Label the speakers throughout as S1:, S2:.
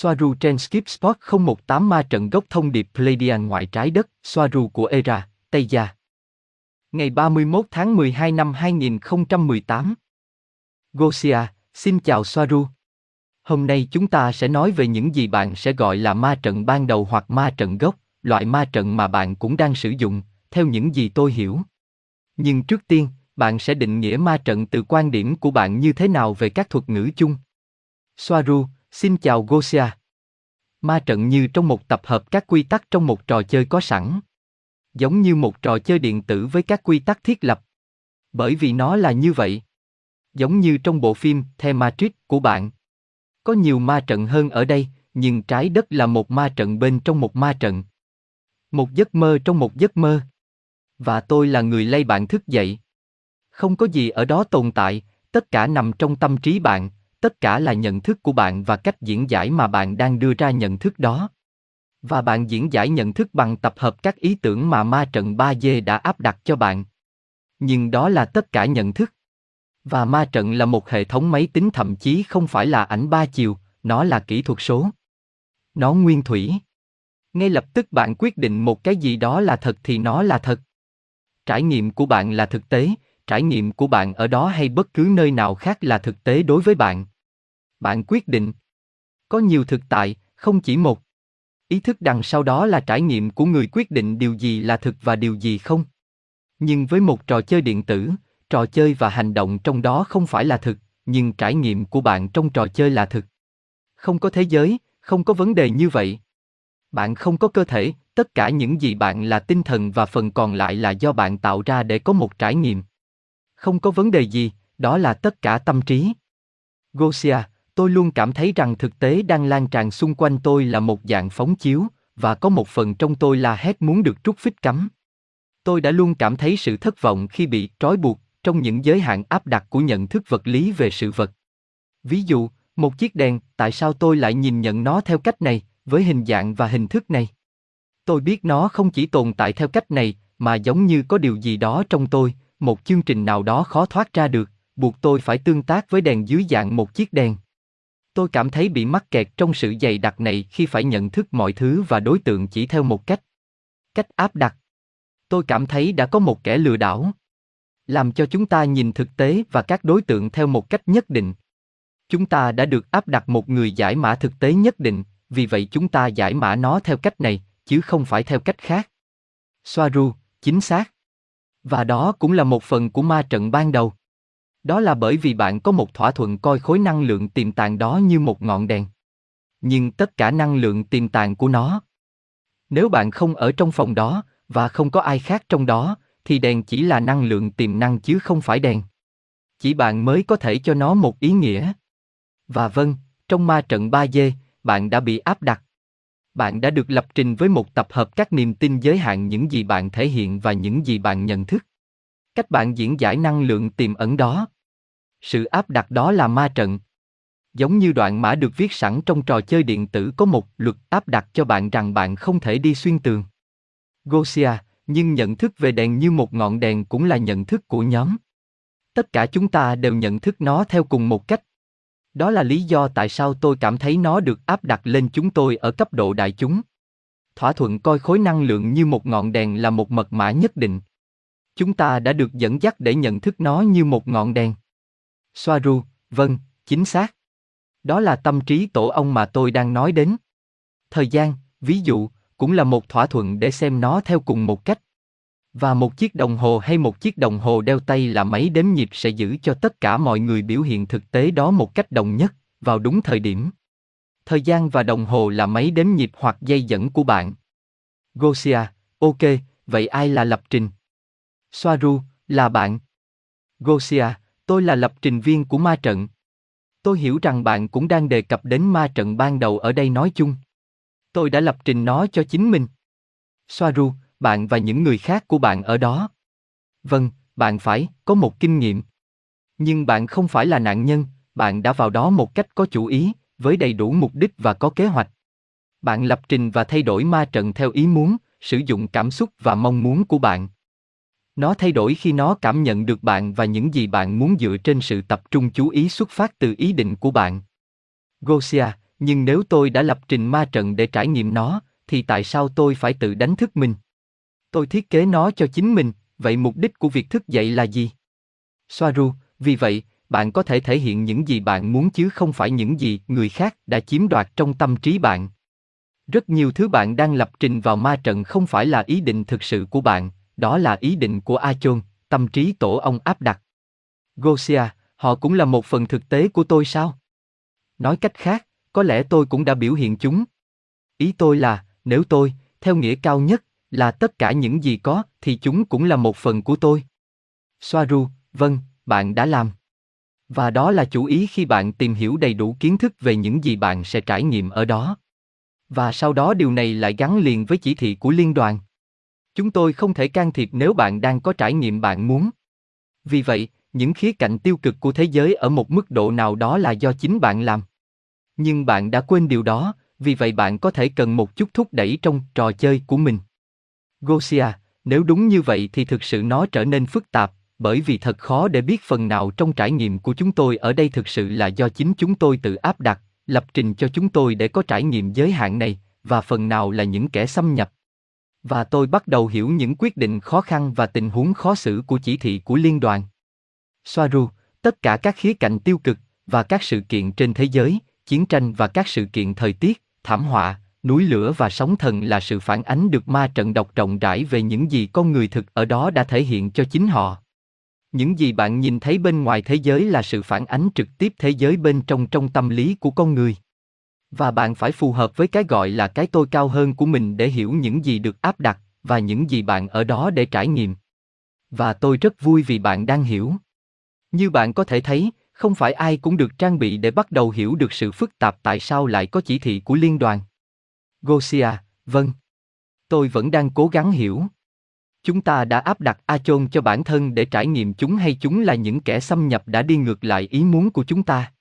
S1: Soaru trên Skip Sport 018 ma trận gốc thông điệp Pleiadian ngoại trái đất, Soaru của Era, Tây Gia. Ngày 31 tháng 12 năm 2018. Gosia, xin chào Soaru. Hôm nay chúng ta sẽ nói về những gì bạn sẽ gọi là ma trận ban đầu hoặc ma trận gốc, loại ma trận mà bạn cũng đang sử dụng, theo những gì tôi hiểu. Nhưng trước tiên, bạn sẽ định nghĩa ma trận từ quan điểm của bạn như thế nào về các thuật ngữ chung. Soaru, xin chào Gosia. Ma trận như trong một tập hợp các quy tắc trong một trò chơi có sẵn. Giống như một trò chơi điện tử với các quy tắc thiết lập. Bởi vì nó là như vậy. Giống như trong bộ phim The Matrix của bạn. Có nhiều ma trận hơn ở đây, nhưng trái đất là một ma trận bên trong một ma trận. Một giấc mơ trong một giấc mơ. Và tôi là người lay bạn thức dậy. Không có gì ở đó tồn tại, tất cả nằm trong tâm trí bạn, tất cả là nhận thức của bạn và cách diễn giải mà bạn đang đưa ra nhận thức đó. Và bạn diễn giải nhận thức bằng tập hợp các ý tưởng mà ma trận 3D đã áp đặt cho bạn. Nhưng đó là tất cả nhận thức. Và ma trận là một hệ thống máy tính thậm chí không phải là ảnh ba chiều, nó là kỹ thuật số. Nó nguyên thủy. Ngay lập tức bạn quyết định một cái gì đó là thật thì nó là thật. Trải nghiệm của bạn là thực tế, trải nghiệm của bạn ở đó hay bất cứ nơi nào khác là thực tế đối với bạn. Bạn quyết định. Có nhiều thực tại, không chỉ một. Ý thức đằng sau đó là trải nghiệm của người quyết định điều gì là thực và điều gì không. Nhưng với một trò chơi điện tử, trò chơi và hành động trong đó không phải là thực, nhưng trải nghiệm của bạn trong trò chơi là thực. Không có thế giới, không có vấn đề như vậy. Bạn không có cơ thể, tất cả những gì bạn là tinh thần và phần còn lại là do bạn tạo ra để có một trải nghiệm không có vấn đề gì, đó là tất cả tâm trí. Gosia, tôi luôn cảm thấy rằng thực tế đang lan tràn xung quanh tôi là một dạng phóng chiếu, và có một phần trong tôi là hét muốn được trút phích cắm. Tôi đã luôn cảm thấy sự thất vọng khi bị trói buộc trong những giới hạn áp đặt của nhận thức vật lý về sự vật. Ví dụ, một chiếc đèn, tại sao tôi lại nhìn nhận nó theo cách này, với hình dạng và hình thức này? Tôi biết nó không chỉ tồn tại theo cách này, mà giống như có điều gì đó trong tôi, một chương trình nào đó khó thoát ra được, buộc tôi phải tương tác với đèn dưới dạng một chiếc đèn. Tôi cảm thấy bị mắc kẹt trong sự dày đặc này khi phải nhận thức mọi thứ và đối tượng chỉ theo một cách. Cách áp đặt. Tôi cảm thấy đã có một kẻ lừa đảo. Làm cho chúng ta nhìn thực tế và các đối tượng theo một cách nhất định. Chúng ta đã được áp đặt một người giải mã thực tế nhất định, vì vậy chúng ta giải mã nó theo cách này, chứ không phải theo cách khác. Soaru, chính xác. Và đó cũng là một phần của ma trận ban đầu. Đó là bởi vì bạn có một thỏa thuận coi khối năng lượng tiềm tàng đó như một ngọn đèn. Nhưng tất cả năng lượng tiềm tàng của nó. Nếu bạn không ở trong phòng đó, và không có ai khác trong đó, thì đèn chỉ là năng lượng tiềm năng chứ không phải đèn. Chỉ bạn mới có thể cho nó một ý nghĩa. Và vâng, trong ma trận 3D, bạn đã bị áp đặt bạn đã được lập trình với một tập hợp các niềm tin giới hạn những gì bạn thể hiện và những gì bạn nhận thức. Cách bạn diễn giải năng lượng tiềm ẩn đó. Sự áp đặt đó là ma trận. Giống như đoạn mã được viết sẵn trong trò chơi điện tử có một luật áp đặt cho bạn rằng bạn không thể đi xuyên tường. Gosia, nhưng nhận thức về đèn như một ngọn đèn cũng là nhận thức của nhóm. Tất cả chúng ta đều nhận thức nó theo cùng một cách đó là lý do tại sao tôi cảm thấy nó được áp đặt lên chúng tôi ở cấp độ đại chúng. Thỏa thuận coi khối năng lượng như một ngọn đèn là một mật mã nhất định. Chúng ta đã được dẫn dắt để nhận thức nó như một ngọn đèn. Soaru, vâng, chính xác. Đó là tâm trí tổ ông mà tôi đang nói đến. Thời gian, ví dụ, cũng là một thỏa thuận để xem nó theo cùng một cách. Và một chiếc đồng hồ hay một chiếc đồng hồ đeo tay là máy đếm nhịp sẽ giữ cho tất cả mọi người biểu hiện thực tế đó một cách đồng nhất, vào đúng thời điểm. Thời gian và đồng hồ là máy đếm nhịp hoặc dây dẫn của bạn. Gosia, ok, vậy ai là lập trình? Soaru, là bạn. Gosia, tôi là lập trình viên của ma trận. Tôi hiểu rằng bạn cũng đang đề cập đến ma trận ban đầu ở đây nói chung. Tôi đã lập trình nó cho chính mình. Soaru, bạn và những người khác của bạn ở đó. Vâng, bạn phải có một kinh nghiệm. Nhưng bạn không phải là nạn nhân, bạn đã vào đó một cách có chủ ý, với đầy đủ mục đích và có kế hoạch. Bạn lập trình và thay đổi ma trận theo ý muốn, sử dụng cảm xúc và mong muốn của bạn. Nó thay đổi khi nó cảm nhận được bạn và những gì bạn muốn dựa trên sự tập trung chú ý xuất phát từ ý định của bạn. Gosia, Nhưng nếu tôi đã lập trình ma trận để trải nghiệm nó, thì tại sao tôi phải tự đánh thức mình? Tôi thiết kế nó cho chính mình, vậy mục đích của việc thức dậy là gì? Soaru, vì vậy, bạn có thể thể hiện những gì bạn muốn chứ không phải những gì người khác đã chiếm đoạt trong tâm trí bạn. Rất nhiều thứ bạn đang lập trình vào ma trận không phải là ý định thực sự của bạn, đó là ý định của Achon, tâm trí tổ ông áp đặt. Gosia, họ cũng là một phần thực tế của tôi sao? Nói cách khác, có lẽ tôi cũng đã biểu hiện chúng. Ý tôi là, nếu tôi, theo nghĩa cao nhất, là tất cả những gì có, thì chúng cũng là một phần của tôi. Soaru, vâng, bạn đã làm. Và đó là chủ ý khi bạn tìm hiểu đầy đủ kiến thức về những gì bạn sẽ trải nghiệm ở đó. Và sau đó điều này lại gắn liền với chỉ thị của liên đoàn. Chúng tôi không thể can thiệp nếu bạn đang có trải nghiệm bạn muốn. Vì vậy, những khía cạnh tiêu cực của thế giới ở một mức độ nào đó là do chính bạn làm. Nhưng bạn đã quên điều đó, vì vậy bạn có thể cần một chút thúc đẩy trong trò chơi của mình. Gosia, nếu đúng như vậy thì thực sự nó trở nên phức tạp, bởi vì thật khó để biết phần nào trong trải nghiệm của chúng tôi ở đây thực sự là do chính chúng tôi tự áp đặt, lập trình cho chúng tôi để có trải nghiệm giới hạn này, và phần nào là những kẻ xâm nhập. Và tôi bắt đầu hiểu những quyết định khó khăn và tình huống khó xử của chỉ thị của liên đoàn. Soaru, tất cả các khía cạnh tiêu cực và các sự kiện trên thế giới, chiến tranh và các sự kiện thời tiết, thảm họa, núi lửa và sóng thần là sự phản ánh được ma trận độc rộng rãi về những gì con người thực ở đó đã thể hiện cho chính họ. Những gì bạn nhìn thấy bên ngoài thế giới là sự phản ánh trực tiếp thế giới bên trong trong tâm lý của con người. Và bạn phải phù hợp với cái gọi là cái tôi cao hơn của mình để hiểu những gì được áp đặt và những gì bạn ở đó để trải nghiệm. Và tôi rất vui vì bạn đang hiểu. Như bạn có thể thấy, không phải ai cũng được trang bị để bắt đầu hiểu được sự phức tạp tại sao lại có chỉ thị của liên đoàn. Gosia, vâng. Tôi vẫn đang cố gắng hiểu. Chúng ta đã áp đặt A Chôn cho bản thân để trải nghiệm chúng hay chúng là những kẻ xâm nhập đã đi ngược lại ý muốn của chúng ta.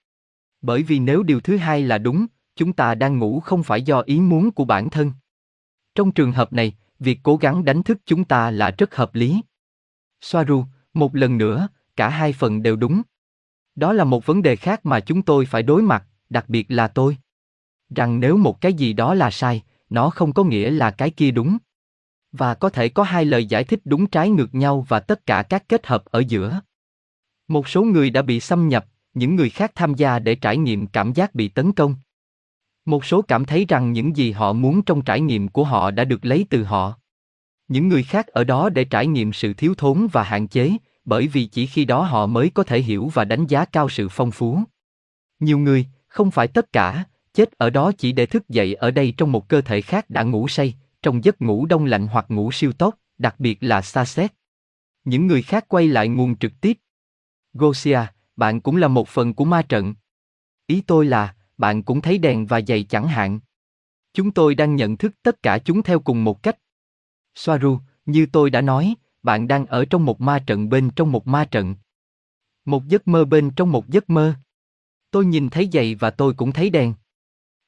S1: Bởi vì nếu điều thứ hai là đúng, chúng ta đang ngủ không phải do ý muốn của bản thân. Trong trường hợp này, việc cố gắng đánh thức chúng ta là rất hợp lý. Soaru, một lần nữa, cả hai phần đều đúng. Đó là một vấn đề khác mà chúng tôi phải đối mặt, đặc biệt là tôi. Rằng nếu một cái gì đó là sai, nó không có nghĩa là cái kia đúng. Và có thể có hai lời giải thích đúng trái ngược nhau và tất cả các kết hợp ở giữa. Một số người đã bị xâm nhập, những người khác tham gia để trải nghiệm cảm giác bị tấn công. Một số cảm thấy rằng những gì họ muốn trong trải nghiệm của họ đã được lấy từ họ. Những người khác ở đó để trải nghiệm sự thiếu thốn và hạn chế, bởi vì chỉ khi đó họ mới có thể hiểu và đánh giá cao sự phong phú. Nhiều người, không phải tất cả, chết ở đó chỉ để thức dậy ở đây trong một cơ thể khác đã ngủ say, trong giấc ngủ đông lạnh hoặc ngủ siêu tốc, đặc biệt là xa xét. Những người khác quay lại nguồn trực tiếp. Gosia, bạn cũng là một phần của ma trận. Ý tôi là, bạn cũng thấy đèn và giày chẳng hạn. Chúng tôi đang nhận thức tất cả chúng theo cùng một cách. Soaru, như tôi đã nói, bạn đang ở trong một ma trận bên trong một ma trận. Một giấc mơ bên trong một giấc mơ. Tôi nhìn thấy giày và tôi cũng thấy đèn.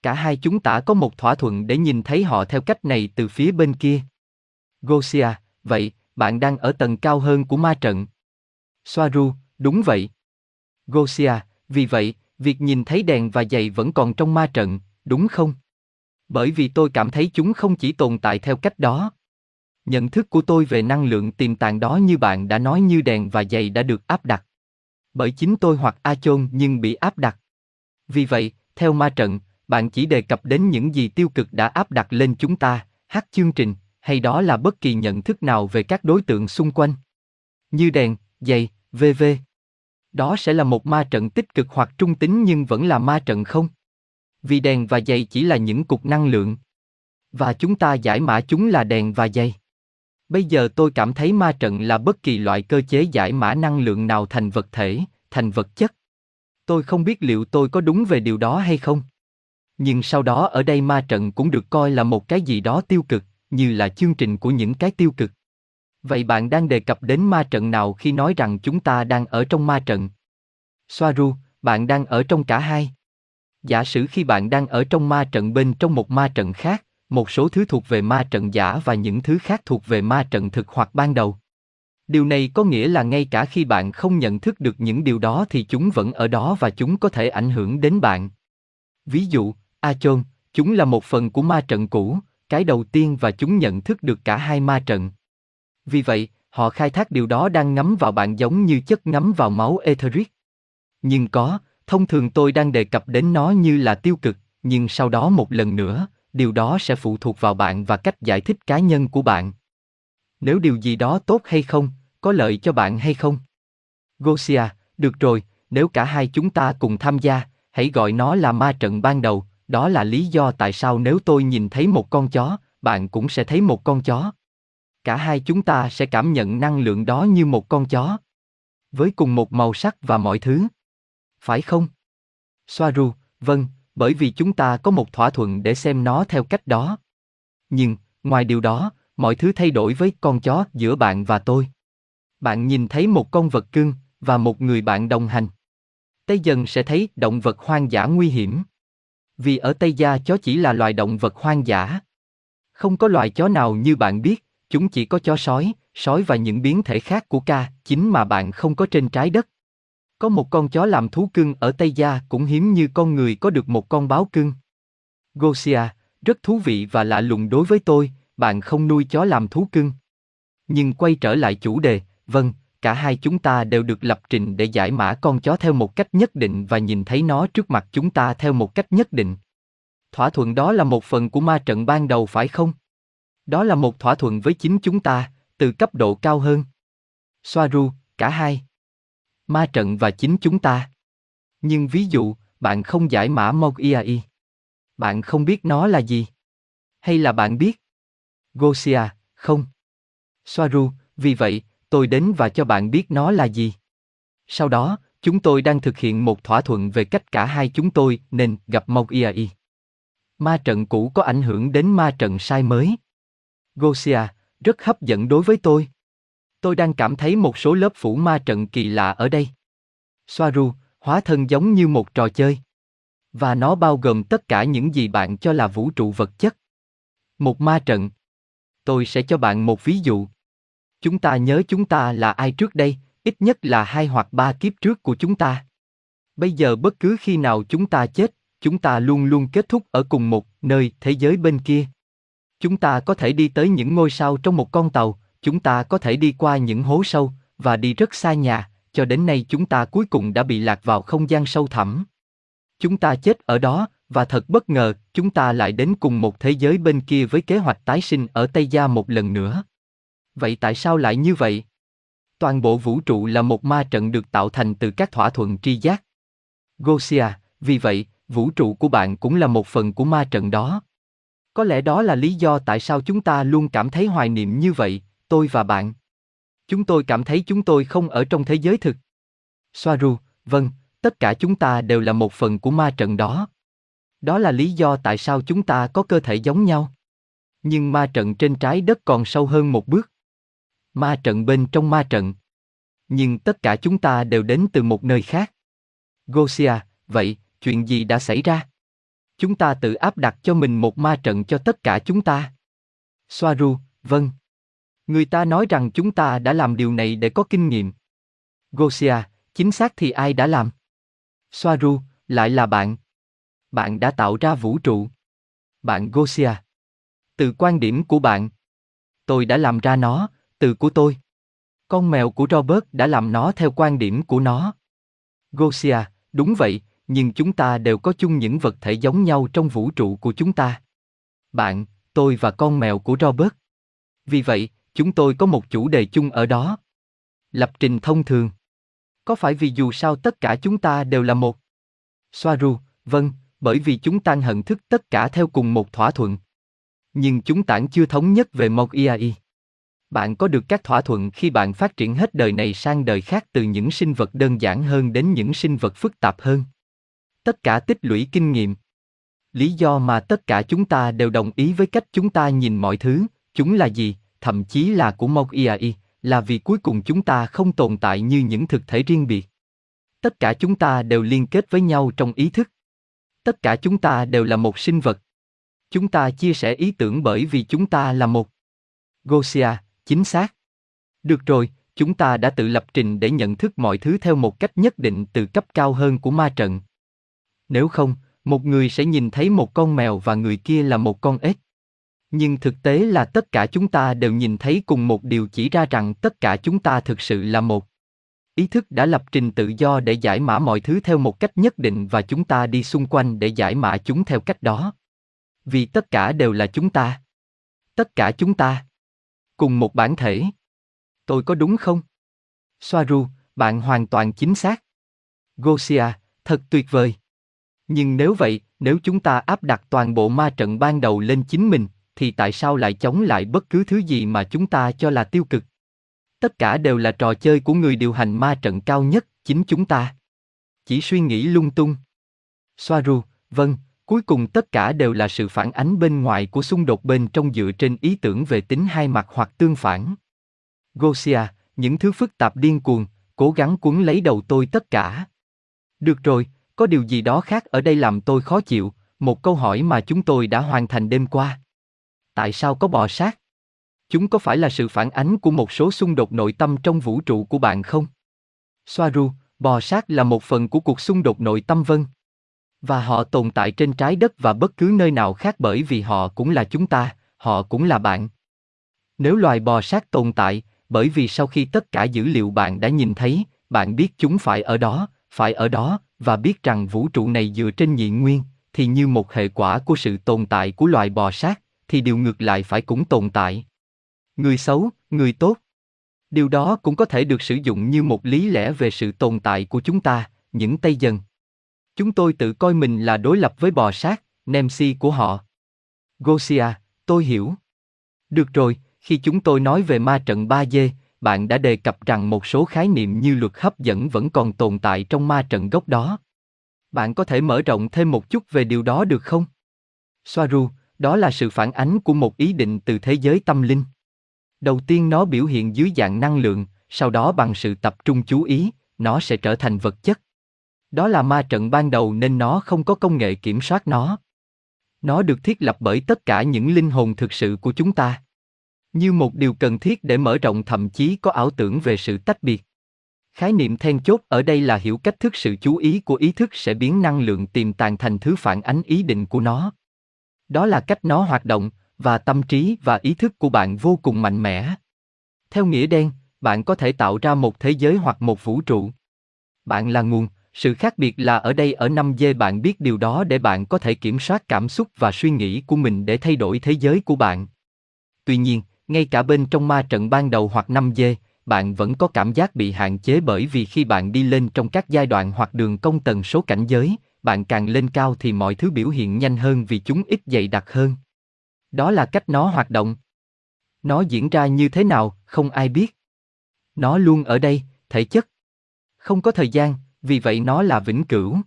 S1: Cả hai chúng ta có một thỏa thuận để nhìn thấy họ theo cách này từ phía bên kia. Gosia, vậy, bạn đang ở tầng cao hơn của ma trận. Soaru, đúng vậy. Gosia, vì vậy, việc nhìn thấy đèn và giày vẫn còn trong ma trận, đúng không? Bởi vì tôi cảm thấy chúng không chỉ tồn tại theo cách đó. Nhận thức của tôi về năng lượng tiềm tàng đó như bạn đã nói như đèn và giày đã được áp đặt. Bởi chính tôi hoặc A Chôn nhưng bị áp đặt. Vì vậy, theo ma trận, bạn chỉ đề cập đến những gì tiêu cực đã áp đặt lên chúng ta, hát chương trình, hay đó là bất kỳ nhận thức nào về các đối tượng xung quanh. Như đèn, giày, vv. Đó sẽ là một ma trận tích cực hoặc trung tính nhưng vẫn là ma trận không? Vì đèn và giày chỉ là những cục năng lượng. Và chúng ta giải mã chúng là đèn và giày. Bây giờ tôi cảm thấy ma trận là bất kỳ loại cơ chế giải mã năng lượng nào thành vật thể, thành vật chất. Tôi không biết liệu tôi có đúng về điều đó hay không. Nhưng sau đó ở đây ma trận cũng được coi là một cái gì đó tiêu cực, như là chương trình của những cái tiêu cực. Vậy bạn đang đề cập đến ma trận nào khi nói rằng chúng ta đang ở trong ma trận? Soaru, bạn đang ở trong cả hai. Giả sử khi bạn đang ở trong ma trận bên trong một ma trận khác, một số thứ thuộc về ma trận giả và những thứ khác thuộc về ma trận thực hoặc ban đầu. Điều này có nghĩa là ngay cả khi bạn không nhận thức được những điều đó thì chúng vẫn ở đó và chúng có thể ảnh hưởng đến bạn. Ví dụ, A chôn, chúng là một phần của ma trận cũ, cái đầu tiên và chúng nhận thức được cả hai ma trận. Vì vậy, họ khai thác điều đó đang ngấm vào bạn giống như chất ngấm vào máu etheric. Nhưng có, thông thường tôi đang đề cập đến nó như là tiêu cực, nhưng sau đó một lần nữa, điều đó sẽ phụ thuộc vào bạn và cách giải thích cá nhân của bạn. Nếu điều gì đó tốt hay không, có lợi cho bạn hay không? Gosia, được rồi, nếu cả hai chúng ta cùng tham gia, hãy gọi nó là ma trận ban đầu, đó là lý do tại sao nếu tôi nhìn thấy một con chó, bạn cũng sẽ thấy một con chó. Cả hai chúng ta sẽ cảm nhận năng lượng đó như một con chó. Với cùng một màu sắc và mọi thứ. Phải không? Soaru, vâng, bởi vì chúng ta có một thỏa thuận để xem nó theo cách đó. Nhưng, ngoài điều đó, mọi thứ thay đổi với con chó giữa bạn và tôi. Bạn nhìn thấy một con vật cưng và một người bạn đồng hành. Tây dần sẽ thấy động vật hoang dã nguy hiểm. Vì ở Tây Gia chó chỉ là loài động vật hoang dã. Không có loài chó nào như bạn biết, chúng chỉ có chó sói, sói và những biến thể khác của ca, chính mà bạn không có trên trái đất. Có một con chó làm thú cưng ở Tây Gia cũng hiếm như con người có được một con báo cưng. Gosia, rất thú vị và lạ lùng đối với tôi, bạn không nuôi chó làm thú cưng. Nhưng quay trở lại chủ đề, vâng, cả hai chúng ta đều được lập trình để giải mã con chó theo một cách nhất định và nhìn thấy nó trước mặt chúng ta theo một cách nhất định. Thỏa thuận đó là một phần của ma trận ban đầu phải không? Đó là một thỏa thuận với chính chúng ta, từ cấp độ cao hơn. Soaru, cả hai. Ma trận và chính chúng ta. Nhưng ví dụ, bạn không giải mã Mogiai. Bạn không biết nó là gì? Hay là bạn biết? Gosia, không. Soaru, vì vậy, tôi đến và cho bạn biết nó là gì. Sau đó, chúng tôi đang thực hiện một thỏa thuận về cách cả hai chúng tôi nên gặp Mogiai. Ma trận cũ có ảnh hưởng đến ma trận sai mới. Gosia, rất hấp dẫn đối với tôi. Tôi đang cảm thấy một số lớp phủ ma trận kỳ lạ ở đây. Soaru, hóa thân giống như một trò chơi. Và nó bao gồm tất cả những gì bạn cho là vũ trụ vật chất. Một ma trận. Tôi sẽ cho bạn một ví dụ. Chúng ta nhớ chúng ta là ai trước đây, ít nhất là hai hoặc ba kiếp trước của chúng ta. Bây giờ bất cứ khi nào chúng ta chết, chúng ta luôn luôn kết thúc ở cùng một nơi thế giới bên kia. Chúng ta có thể đi tới những ngôi sao trong một con tàu, chúng ta có thể đi qua những hố sâu và đi rất xa nhà, cho đến nay chúng ta cuối cùng đã bị lạc vào không gian sâu thẳm. Chúng ta chết ở đó và thật bất ngờ, chúng ta lại đến cùng một thế giới bên kia với kế hoạch tái sinh ở Tây Gia một lần nữa. Vậy tại sao lại như vậy? Toàn bộ vũ trụ là một ma trận được tạo thành từ các thỏa thuận tri giác. Gosia, vì vậy, vũ trụ của bạn cũng là một phần của ma trận đó. Có lẽ đó là lý do tại sao chúng ta luôn cảm thấy hoài niệm như vậy, tôi và bạn. Chúng tôi cảm thấy chúng tôi không ở trong thế giới thực. Soaru, vâng, tất cả chúng ta đều là một phần của ma trận đó. Đó là lý do tại sao chúng ta có cơ thể giống nhau. Nhưng ma trận trên trái đất còn sâu hơn một bước. Ma trận bên trong ma trận. Nhưng tất cả chúng ta đều đến từ một nơi khác. Gosia, vậy, chuyện gì đã xảy ra? Chúng ta tự áp đặt cho mình một ma trận cho tất cả chúng ta. Soaru, vâng. Người ta nói rằng chúng ta đã làm điều này để có kinh nghiệm. Gosia, chính xác thì ai đã làm? Soaru, lại là bạn. Bạn đã tạo ra vũ trụ. Bạn Gosia. Từ quan điểm của bạn. Tôi đã làm ra nó, từ của tôi. Con mèo của Robert đã làm nó theo quan điểm của nó. Gosia, đúng vậy, nhưng chúng ta đều có chung những vật thể giống nhau trong vũ trụ của chúng ta. Bạn, tôi và con mèo của Robert. Vì vậy, chúng tôi có một chủ đề chung ở đó. Lập trình thông thường. Có phải vì dù sao tất cả chúng ta đều là một? Soaru, vâng, bởi vì chúng ta hận thức tất cả theo cùng một thỏa thuận. Nhưng chúng ta chưa thống nhất về một IAI. Bạn có được các thỏa thuận khi bạn phát triển hết đời này sang đời khác từ những sinh vật đơn giản hơn đến những sinh vật phức tạp hơn. Tất cả tích lũy kinh nghiệm. Lý do mà tất cả chúng ta đều đồng ý với cách chúng ta nhìn mọi thứ, chúng là gì, thậm chí là của Mộc IAI, là vì cuối cùng chúng ta không tồn tại như những thực thể riêng biệt. Tất cả chúng ta đều liên kết với nhau trong ý thức. Tất cả chúng ta đều là một sinh vật. Chúng ta chia sẻ ý tưởng bởi vì chúng ta là một. Gosia, chính xác. Được rồi, chúng ta đã tự lập trình để nhận thức mọi thứ theo một cách nhất định từ cấp cao hơn của ma trận. Nếu không, Một người sẽ nhìn thấy một con mèo và người kia là một con ếch. Nhưng thực tế là tất cả chúng ta đều nhìn thấy cùng một điều chỉ ra rằng tất cả chúng ta thực sự là một. Ý thức đã lập trình tự do để giải mã mọi thứ theo một cách nhất định và chúng ta đi xung quanh để giải mã chúng theo cách đó. Vì tất cả đều là chúng ta. Tất cả chúng ta. Cùng một bản thể. Tôi có đúng không? Soaru, bạn hoàn toàn chính xác. Gosia, thật tuyệt vời. Nhưng nếu vậy, nếu chúng ta áp đặt toàn bộ ma trận ban đầu lên chính mình, thì tại sao lại chống lại bất cứ thứ gì mà chúng ta cho là tiêu cực? Tất cả đều là trò chơi của người điều hành ma trận cao nhất, chính chúng ta. Chỉ suy nghĩ lung tung. Soaru, vâng, cuối cùng tất cả đều là sự phản ánh bên ngoài của xung đột bên trong dựa trên ý tưởng về tính hai mặt hoặc tương phản. Gosia, những thứ phức tạp điên cuồng, cố gắng cuốn lấy đầu tôi tất cả. Được rồi, có điều gì đó khác ở đây làm tôi khó chịu, một câu hỏi mà chúng tôi đã hoàn thành đêm qua. Tại sao có bò sát? Chúng có phải là sự phản ánh của một số xung đột nội tâm trong vũ trụ của bạn không? Soaru, bò sát là một phần của cuộc xung đột nội tâm vân. Và họ tồn tại trên trái đất và bất cứ nơi nào khác bởi vì họ cũng là chúng ta, họ cũng là bạn. Nếu loài bò sát tồn tại, bởi vì sau khi tất cả dữ liệu bạn đã nhìn thấy, bạn biết chúng phải ở đó, phải ở đó, và biết rằng vũ trụ này dựa trên nhị nguyên, thì như một hệ quả của sự tồn tại của loài bò sát, thì điều ngược lại phải cũng tồn tại. Người xấu, người tốt. Điều đó cũng có thể được sử dụng như một lý lẽ về sự tồn tại của chúng ta, những Tây dân. Chúng tôi tự coi mình là đối lập với bò sát, Nemsi của họ. Gosia, tôi hiểu. Được rồi, khi chúng tôi nói về ma trận 3D, bạn đã đề cập rằng một số khái niệm như luật hấp dẫn vẫn còn tồn tại trong ma trận gốc đó. Bạn có thể mở rộng thêm một chút về điều đó được không? Soaru, đó là sự phản ánh của một ý định từ thế giới tâm linh. Đầu tiên nó biểu hiện dưới dạng năng lượng, sau đó bằng sự tập trung chú ý, nó sẽ trở thành vật chất. Đó là ma trận ban đầu nên nó không có công nghệ kiểm soát nó. Nó được thiết lập bởi tất cả những linh hồn thực sự của chúng ta. Như một điều cần thiết để mở rộng thậm chí có ảo tưởng về sự tách biệt. Khái niệm then chốt ở đây là hiểu cách thức sự chú ý của ý thức sẽ biến năng lượng tiềm tàng thành thứ phản ánh ý định của nó. Đó là cách nó hoạt động, và tâm trí và ý thức của bạn vô cùng mạnh mẽ. Theo nghĩa đen, bạn có thể tạo ra một thế giới hoặc một vũ trụ. Bạn là nguồn, sự khác biệt là ở đây ở năm dê bạn biết điều đó để bạn có thể kiểm soát cảm xúc và suy nghĩ của mình để thay đổi thế giới của bạn. Tuy nhiên, ngay cả bên trong ma trận ban đầu hoặc năm dê, bạn vẫn có cảm giác bị hạn chế bởi vì khi bạn đi lên trong các giai đoạn hoặc đường công tần số cảnh giới, bạn càng lên cao thì mọi thứ biểu hiện nhanh hơn vì chúng ít dày đặc hơn. Đó là cách nó hoạt động. Nó diễn ra như thế nào, không ai biết. Nó luôn ở đây, thể chất. Không có thời gian, vì vậy nó là vĩnh cửu.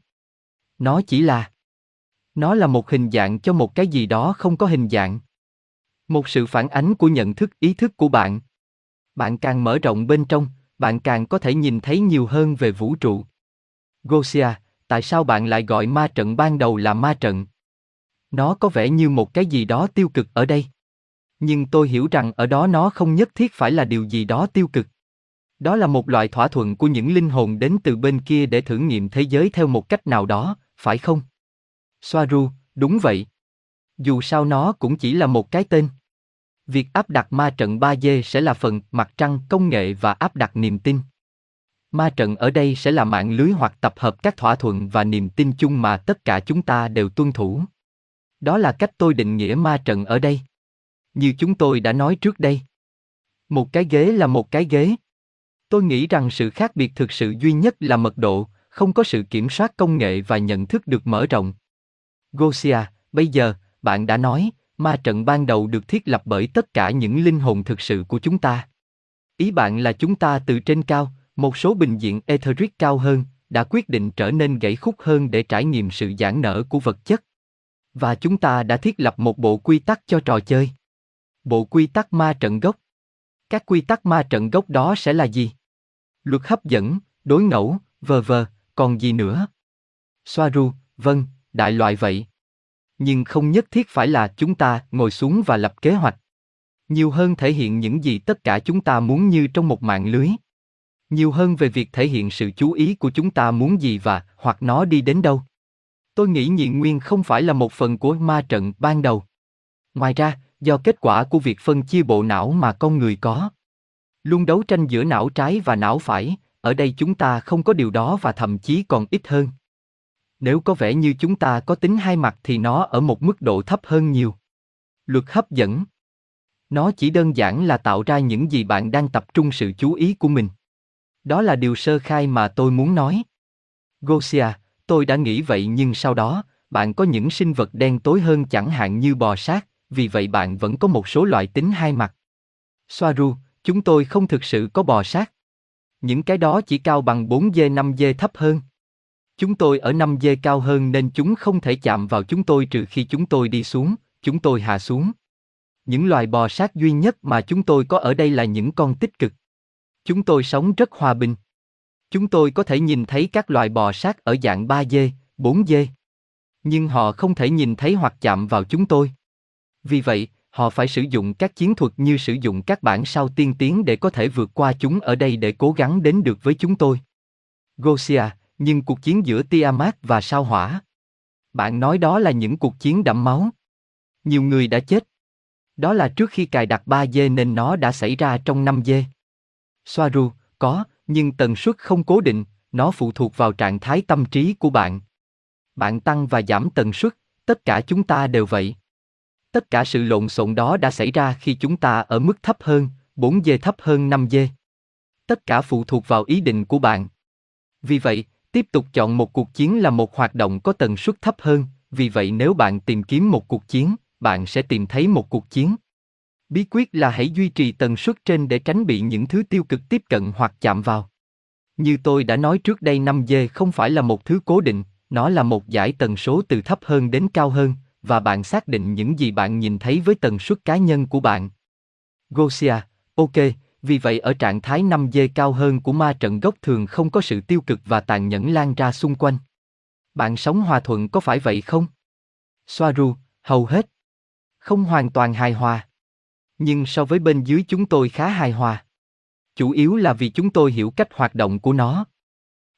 S1: Nó chỉ là. Nó là một hình dạng cho một cái gì đó không có hình dạng. Một sự phản ánh của nhận thức ý thức của bạn. Bạn càng mở rộng bên trong, bạn càng có thể nhìn thấy nhiều hơn về vũ trụ. Gosia, tại sao bạn lại gọi ma trận ban đầu là ma trận? Nó có vẻ như một cái gì đó tiêu cực ở đây. Nhưng tôi hiểu rằng ở đó nó không nhất thiết phải là điều gì đó tiêu cực. Đó là một loại thỏa thuận của những linh hồn đến từ bên kia để thử nghiệm thế giới theo một cách nào đó, phải không? Soaru, đúng vậy. Dù sao nó cũng chỉ là một cái tên. Việc áp đặt ma trận 3D sẽ là phần mặt trăng công nghệ và áp đặt niềm tin. Ma trận ở đây sẽ là mạng lưới hoặc tập hợp các thỏa thuận và niềm tin chung mà tất cả chúng ta đều tuân thủ. Đó là cách tôi định nghĩa ma trận ở đây. Như chúng tôi đã nói trước đây. Một cái ghế là một cái ghế. Tôi nghĩ rằng sự khác biệt thực sự duy nhất là mật độ, không có sự kiểm soát công nghệ và nhận thức được mở rộng. Gosia, bây giờ, bạn đã nói, ma trận ban đầu được thiết lập bởi tất cả những linh hồn thực sự của chúng ta. Ý bạn là chúng ta từ trên cao, một số bình diện etheric cao hơn, đã quyết định trở nên gãy khúc hơn để trải nghiệm sự giãn nở của vật chất. Và chúng ta đã thiết lập một bộ quy tắc cho trò chơi. Bộ quy tắc ma trận gốc. Các quy tắc ma trận gốc đó sẽ là gì? Luật hấp dẫn, đối ngẫu, vờ vờ, còn gì nữa? Soaru, vâng, đại loại vậy. Nhưng không nhất thiết phải là chúng ta ngồi xuống và lập kế hoạch. Nhiều hơn thể hiện những gì tất cả chúng ta muốn như trong một mạng lưới. Nhiều hơn về việc thể hiện sự chú ý của chúng ta muốn gì và hoặc nó đi đến đâu. Tôi nghĩ nhị nguyên không phải là một phần của ma trận ban đầu. Ngoài ra, do kết quả của việc phân chia bộ não mà con người có. Luôn đấu tranh giữa não trái và não phải, ở đây chúng ta không có điều đó và thậm chí còn ít hơn. Nếu có vẻ như chúng ta có tính hai mặt thì nó ở một mức độ thấp hơn nhiều. Luật hấp dẫn. Nó chỉ đơn giản là tạo ra những gì bạn đang tập trung sự chú ý của mình. Đó là điều sơ khai mà tôi muốn nói. Gosia, tôi đã nghĩ vậy nhưng sau đó, bạn có những sinh vật đen tối hơn chẳng hạn như bò sát, vì vậy bạn vẫn có một số loại tính hai mặt. Soaru, chúng tôi không thực sự có bò sát. Những cái đó chỉ cao bằng 4G 5G thấp hơn. Chúng tôi ở 5G cao hơn nên chúng không thể chạm vào chúng tôi trừ khi chúng tôi đi xuống, chúng tôi hạ xuống. Những loài bò sát duy nhất mà chúng tôi có ở đây là những con tích cực. Chúng tôi sống rất hòa bình. Chúng tôi có thể nhìn thấy các loài bò sát ở dạng 3 dê, 4 dê. Nhưng họ không thể nhìn thấy hoặc chạm vào chúng tôi. Vì vậy, họ phải sử dụng các chiến thuật như sử dụng các bản sao tiên tiến để có thể vượt qua chúng ở đây để cố gắng đến được với chúng tôi. Gosia, nhưng cuộc chiến giữa Tiamat và sao hỏa. Bạn nói đó là những cuộc chiến đẫm máu. Nhiều người đã chết. Đó là trước khi cài đặt 3G nên nó đã xảy ra trong 5G. Soaru, có, nhưng tần suất không cố định, nó phụ thuộc vào trạng thái tâm trí của bạn. Bạn tăng và giảm tần suất, tất cả chúng ta đều vậy. Tất cả sự lộn xộn đó đã xảy ra khi chúng ta ở mức thấp hơn, 4G thấp hơn 5G. Tất cả phụ thuộc vào ý định của bạn. Vì vậy, tiếp tục chọn một cuộc chiến là một hoạt động có tần suất thấp hơn, vì vậy nếu bạn tìm kiếm một cuộc chiến, bạn sẽ tìm thấy một cuộc chiến. Bí quyết là hãy duy trì tần suất trên để tránh bị những thứ tiêu cực tiếp cận hoặc chạm vào. Như tôi đã nói trước đây 5G không phải là một thứ cố định, nó là một giải tần số từ thấp hơn đến cao hơn, và bạn xác định những gì bạn nhìn thấy với tần suất cá nhân của bạn. Gosia, ok, vì vậy ở trạng thái 5G cao hơn của ma trận gốc thường không có sự tiêu cực và tàn nhẫn lan ra xung quanh. Bạn sống hòa thuận có phải vậy không? Soaru, hầu hết. Không hoàn toàn hài hòa. Nhưng so với bên dưới chúng tôi khá hài hòa. Chủ yếu là vì chúng tôi hiểu cách hoạt động của nó.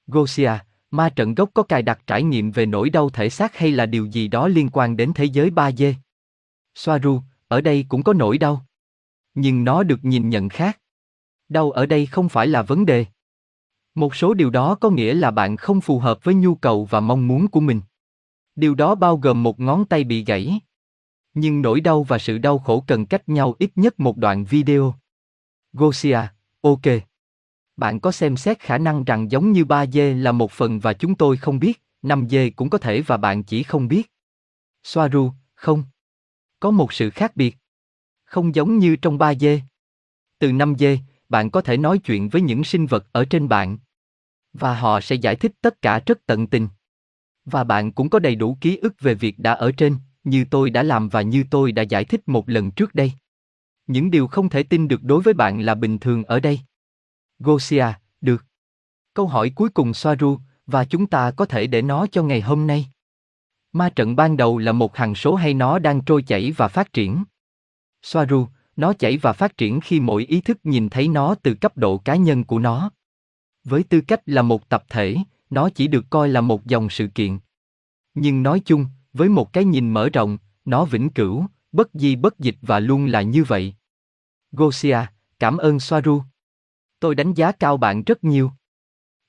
S1: Gosia, ma trận gốc có cài đặt trải nghiệm về nỗi đau thể xác hay là điều gì đó liên quan đến thế giới 3D? Soaru, ở đây cũng có nỗi đau. Nhưng nó được nhìn nhận khác. Đau ở đây không phải là vấn đề. Một số điều đó có nghĩa là bạn không phù hợp với nhu cầu và mong muốn của mình. Điều đó bao gồm một ngón tay bị gãy. Nhưng nỗi đau và sự đau khổ cần cách nhau ít nhất một đoạn video. Gosia, ok. Bạn có xem xét khả năng rằng giống như 3 dê là một phần và chúng tôi không biết, 5 dê cũng có thể và bạn chỉ không biết. Soaru, không. Có một sự khác biệt. Không giống như trong 3 dê. Từ 5 dê, bạn có thể nói chuyện với những sinh vật ở trên bạn. Và họ sẽ giải thích tất cả rất tận tình. Và bạn cũng có đầy đủ ký ức về việc đã ở trên, như tôi đã làm và như tôi đã giải thích một lần trước đây. Những điều không thể tin được đối với bạn là bình thường ở đây. Gosia, được. Câu hỏi cuối cùng Soaru, và chúng ta có thể để nó cho ngày hôm nay. Ma trận ban đầu là một hằng số hay nó đang trôi chảy và phát triển? Soaru, nó chảy và phát triển khi mỗi ý thức nhìn thấy nó từ cấp độ cá nhân của nó. Với tư cách là một tập thể, nó chỉ được coi là một dòng sự kiện. Nhưng nói chung, với một cái nhìn mở rộng, nó vĩnh cửu, bất di bất dịch và luôn là như vậy. Gosia, cảm ơn Soaru. Tôi đánh giá cao bạn rất nhiều.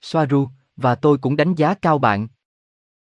S1: Soaru, và tôi cũng đánh giá cao bạn.